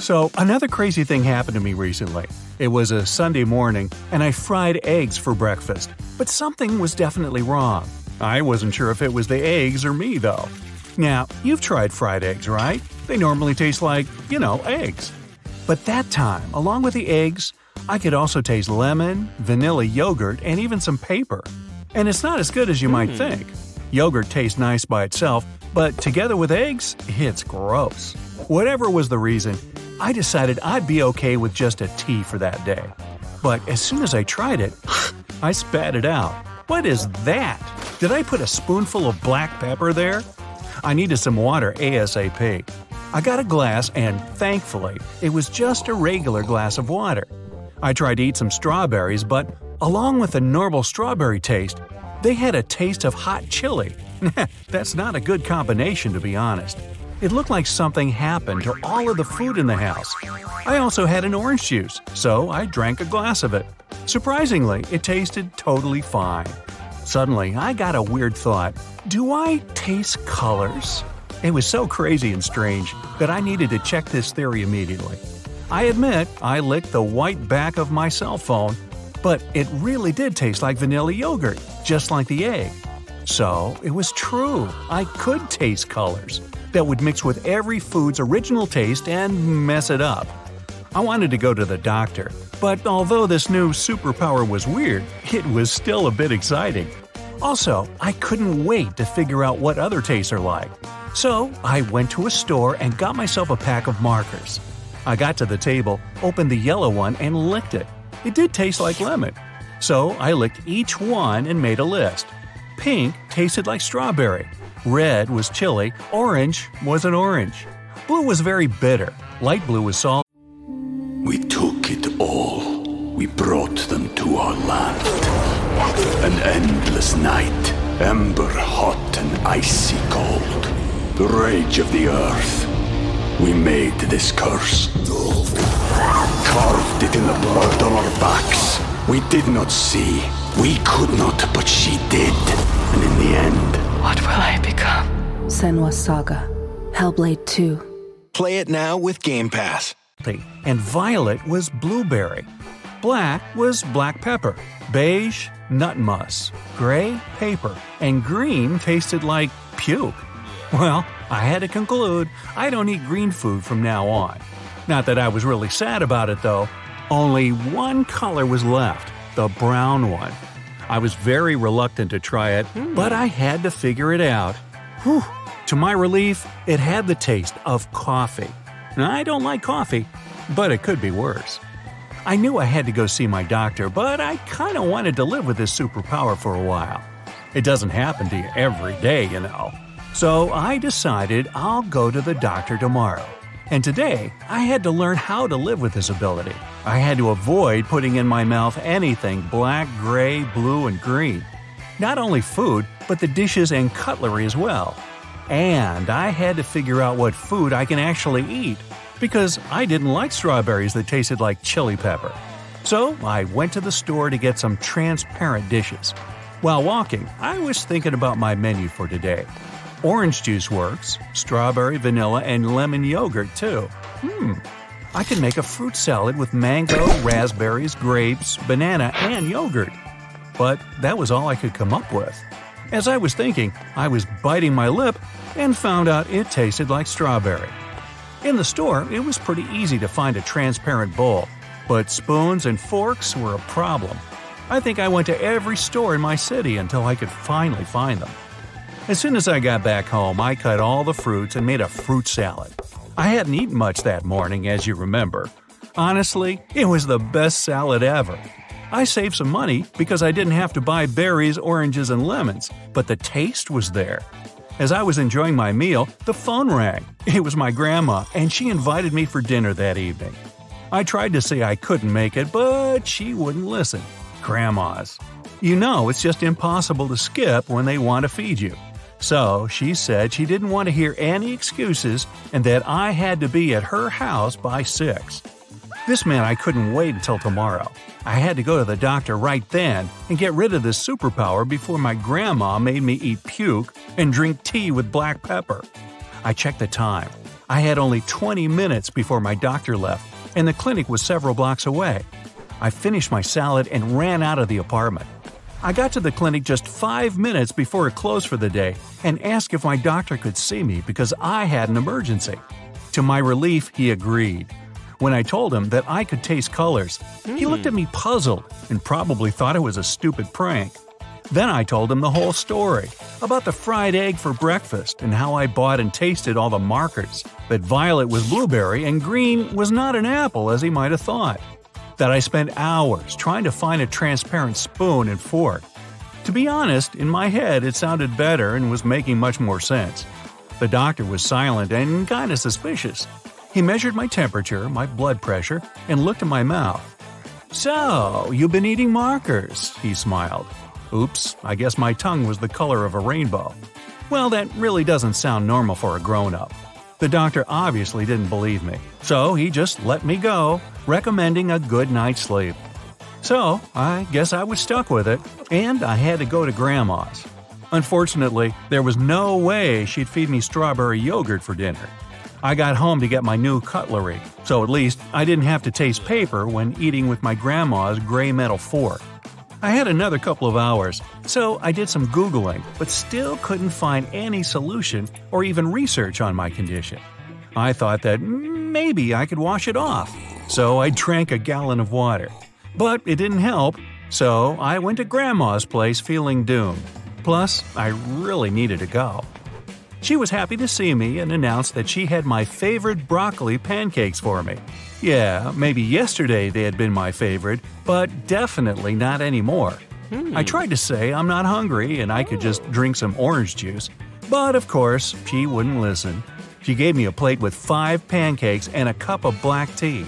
So, another crazy thing happened to me recently. It was a Sunday morning, and I fried eggs for breakfast. But something was definitely wrong. I wasn't sure if it was the eggs or me, though. Now, you've tried fried eggs, right? They normally taste like, you know, eggs. But that time, along with the eggs, I could also taste lemon, vanilla yogurt, and even some paper. And it's not as good as you might hmm. think. Yogurt tastes nice by itself, but together with eggs, it's gross. Whatever was the reason, I decided I'd be okay with just a tea for that day. But as soon as I tried it, I spat it out. What is that? Did I put a spoonful of black pepper there? I needed some water ASAP. I got a glass, and thankfully, it was just a regular glass of water. I tried to eat some strawberries, but along with the normal strawberry taste, they had a taste of hot chili. That's not a good combination, to be honest. It looked like something happened to all of the food in the house. I also had an orange juice, so I drank a glass of it. Surprisingly, it tasted totally fine. Suddenly, I got a weird thought Do I taste colors? It was so crazy and strange that I needed to check this theory immediately. I admit I licked the white back of my cell phone, but it really did taste like vanilla yogurt, just like the egg. So, it was true. I could taste colors that would mix with every food's original taste and mess it up. I wanted to go to the doctor, but although this new superpower was weird, it was still a bit exciting. Also, I couldn't wait to figure out what other tastes are like. So, I went to a store and got myself a pack of markers. I got to the table, opened the yellow one, and licked it. It did taste like lemon. So, I licked each one and made a list. Pink tasted like strawberry. Red was chili. Orange was an orange. Blue was very bitter. Light blue was salt. we took it all. We brought them to our land. An endless night, ember hot and icy cold. The rage of the earth. We made this curse. Carved it in the blood on our backs. We did not see. We could not, but she did. And in the Senua's Saga. Hellblade 2. Play it now with Game Pass. and violet was blueberry. Black was black pepper. Beige, nut muss. Gray, paper. And green tasted like puke. Well, I had to conclude I don't eat green food from now on. Not that I was really sad about it though. Only one color was left the brown one. I was very reluctant to try it, but I had to figure it out. Whew. To my relief, it had the taste of coffee. I don't like coffee, but it could be worse. I knew I had to go see my doctor, but I kind of wanted to live with this superpower for a while. It doesn't happen to you every day, you know. So I decided I'll go to the doctor tomorrow. And today, I had to learn how to live with this ability. I had to avoid putting in my mouth anything black, gray, blue, and green. Not only food, but the dishes and cutlery as well. And I had to figure out what food I can actually eat, because I didn't like strawberries that tasted like chili pepper. So I went to the store to get some transparent dishes. While walking, I was thinking about my menu for today. Orange juice works, strawberry, vanilla, and lemon yogurt too. Hmm. I could make a fruit salad with mango, raspberries, grapes, banana, and yogurt. But that was all I could come up with. As I was thinking, I was biting my lip and found out it tasted like strawberry. In the store, it was pretty easy to find a transparent bowl, but spoons and forks were a problem. I think I went to every store in my city until I could finally find them. As soon as I got back home, I cut all the fruits and made a fruit salad. I hadn't eaten much that morning, as you remember. Honestly, it was the best salad ever. I saved some money because I didn't have to buy berries, oranges, and lemons, but the taste was there. As I was enjoying my meal, the phone rang. It was my grandma, and she invited me for dinner that evening. I tried to say I couldn't make it, but she wouldn't listen. Grandmas. You know, it's just impossible to skip when they want to feed you. So she said she didn't want to hear any excuses and that I had to be at her house by 6. This meant I couldn't wait until tomorrow. I had to go to the doctor right then and get rid of this superpower before my grandma made me eat puke and drink tea with black pepper. I checked the time. I had only 20 minutes before my doctor left, and the clinic was several blocks away. I finished my salad and ran out of the apartment. I got to the clinic just five minutes before it closed for the day and asked if my doctor could see me because I had an emergency. To my relief, he agreed. When I told him that I could taste colors, he looked at me hmm. puzzled and probably thought it was a stupid prank. Then I told him the whole story about the fried egg for breakfast and how I bought and tasted all the markers, that violet was blueberry and green was not an apple as he might have thought, that I spent hours trying to find a transparent spoon and fork. To be honest, in my head it sounded better and was making much more sense. The doctor was silent and kinda suspicious. He measured my temperature, my blood pressure, and looked at my mouth. So, you've been eating markers, he smiled. Oops, I guess my tongue was the color of a rainbow. Well, that really doesn't sound normal for a grown up. The doctor obviously didn't believe me, so he just let me go, recommending a good night's sleep. So, I guess I was stuck with it, and I had to go to Grandma's. Unfortunately, there was no way she'd feed me strawberry yogurt for dinner. I got home to get my new cutlery, so at least I didn't have to taste paper when eating with my grandma's gray metal fork. I had another couple of hours, so I did some Googling, but still couldn't find any solution or even research on my condition. I thought that maybe I could wash it off, so I drank a gallon of water. But it didn't help, so I went to Grandma's place feeling doomed. Plus, I really needed to go. She was happy to see me and announced that she had my favorite broccoli pancakes for me. Yeah, maybe yesterday they had been my favorite, but definitely not anymore. Hmm. I tried to say I'm not hungry and I could just drink some orange juice, but of course, she wouldn't listen. She gave me a plate with five pancakes and a cup of black tea.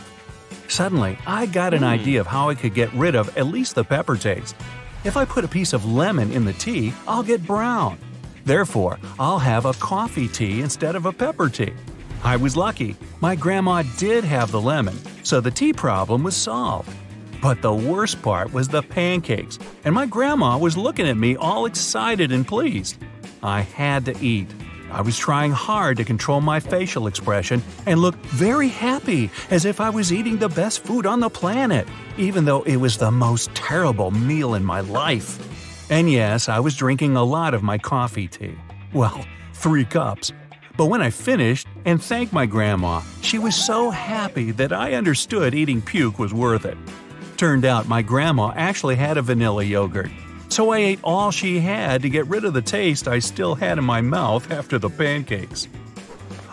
Suddenly, I got an hmm. idea of how I could get rid of at least the pepper taste. If I put a piece of lemon in the tea, I'll get brown. Therefore, I'll have a coffee tea instead of a pepper tea. I was lucky. My grandma did have the lemon, so the tea problem was solved. But the worst part was the pancakes, and my grandma was looking at me all excited and pleased. I had to eat. I was trying hard to control my facial expression and look very happy as if I was eating the best food on the planet, even though it was the most terrible meal in my life. And yes, I was drinking a lot of my coffee tea. Well, three cups. But when I finished and thanked my grandma, she was so happy that I understood eating puke was worth it. Turned out my grandma actually had a vanilla yogurt, so I ate all she had to get rid of the taste I still had in my mouth after the pancakes.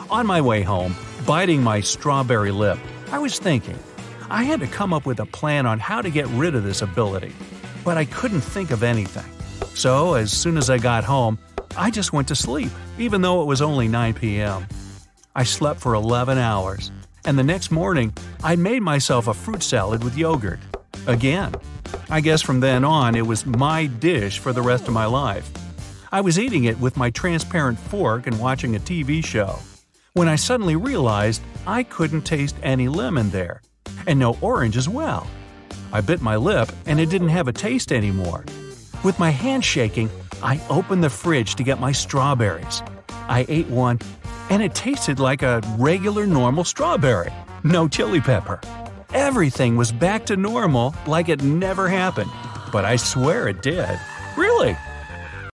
On my way home, biting my strawberry lip, I was thinking, I had to come up with a plan on how to get rid of this ability, but I couldn't think of anything. So, as soon as I got home, I just went to sleep, even though it was only 9 p.m. I slept for 11 hours, and the next morning, I made myself a fruit salad with yogurt. Again. I guess from then on, it was my dish for the rest of my life. I was eating it with my transparent fork and watching a TV show. When I suddenly realized I couldn't taste any lemon there, and no orange as well. I bit my lip and it didn't have a taste anymore. With my hand shaking, I opened the fridge to get my strawberries. I ate one, and it tasted like a regular normal strawberry. No chili pepper. Everything was back to normal like it never happened, but I swear it did.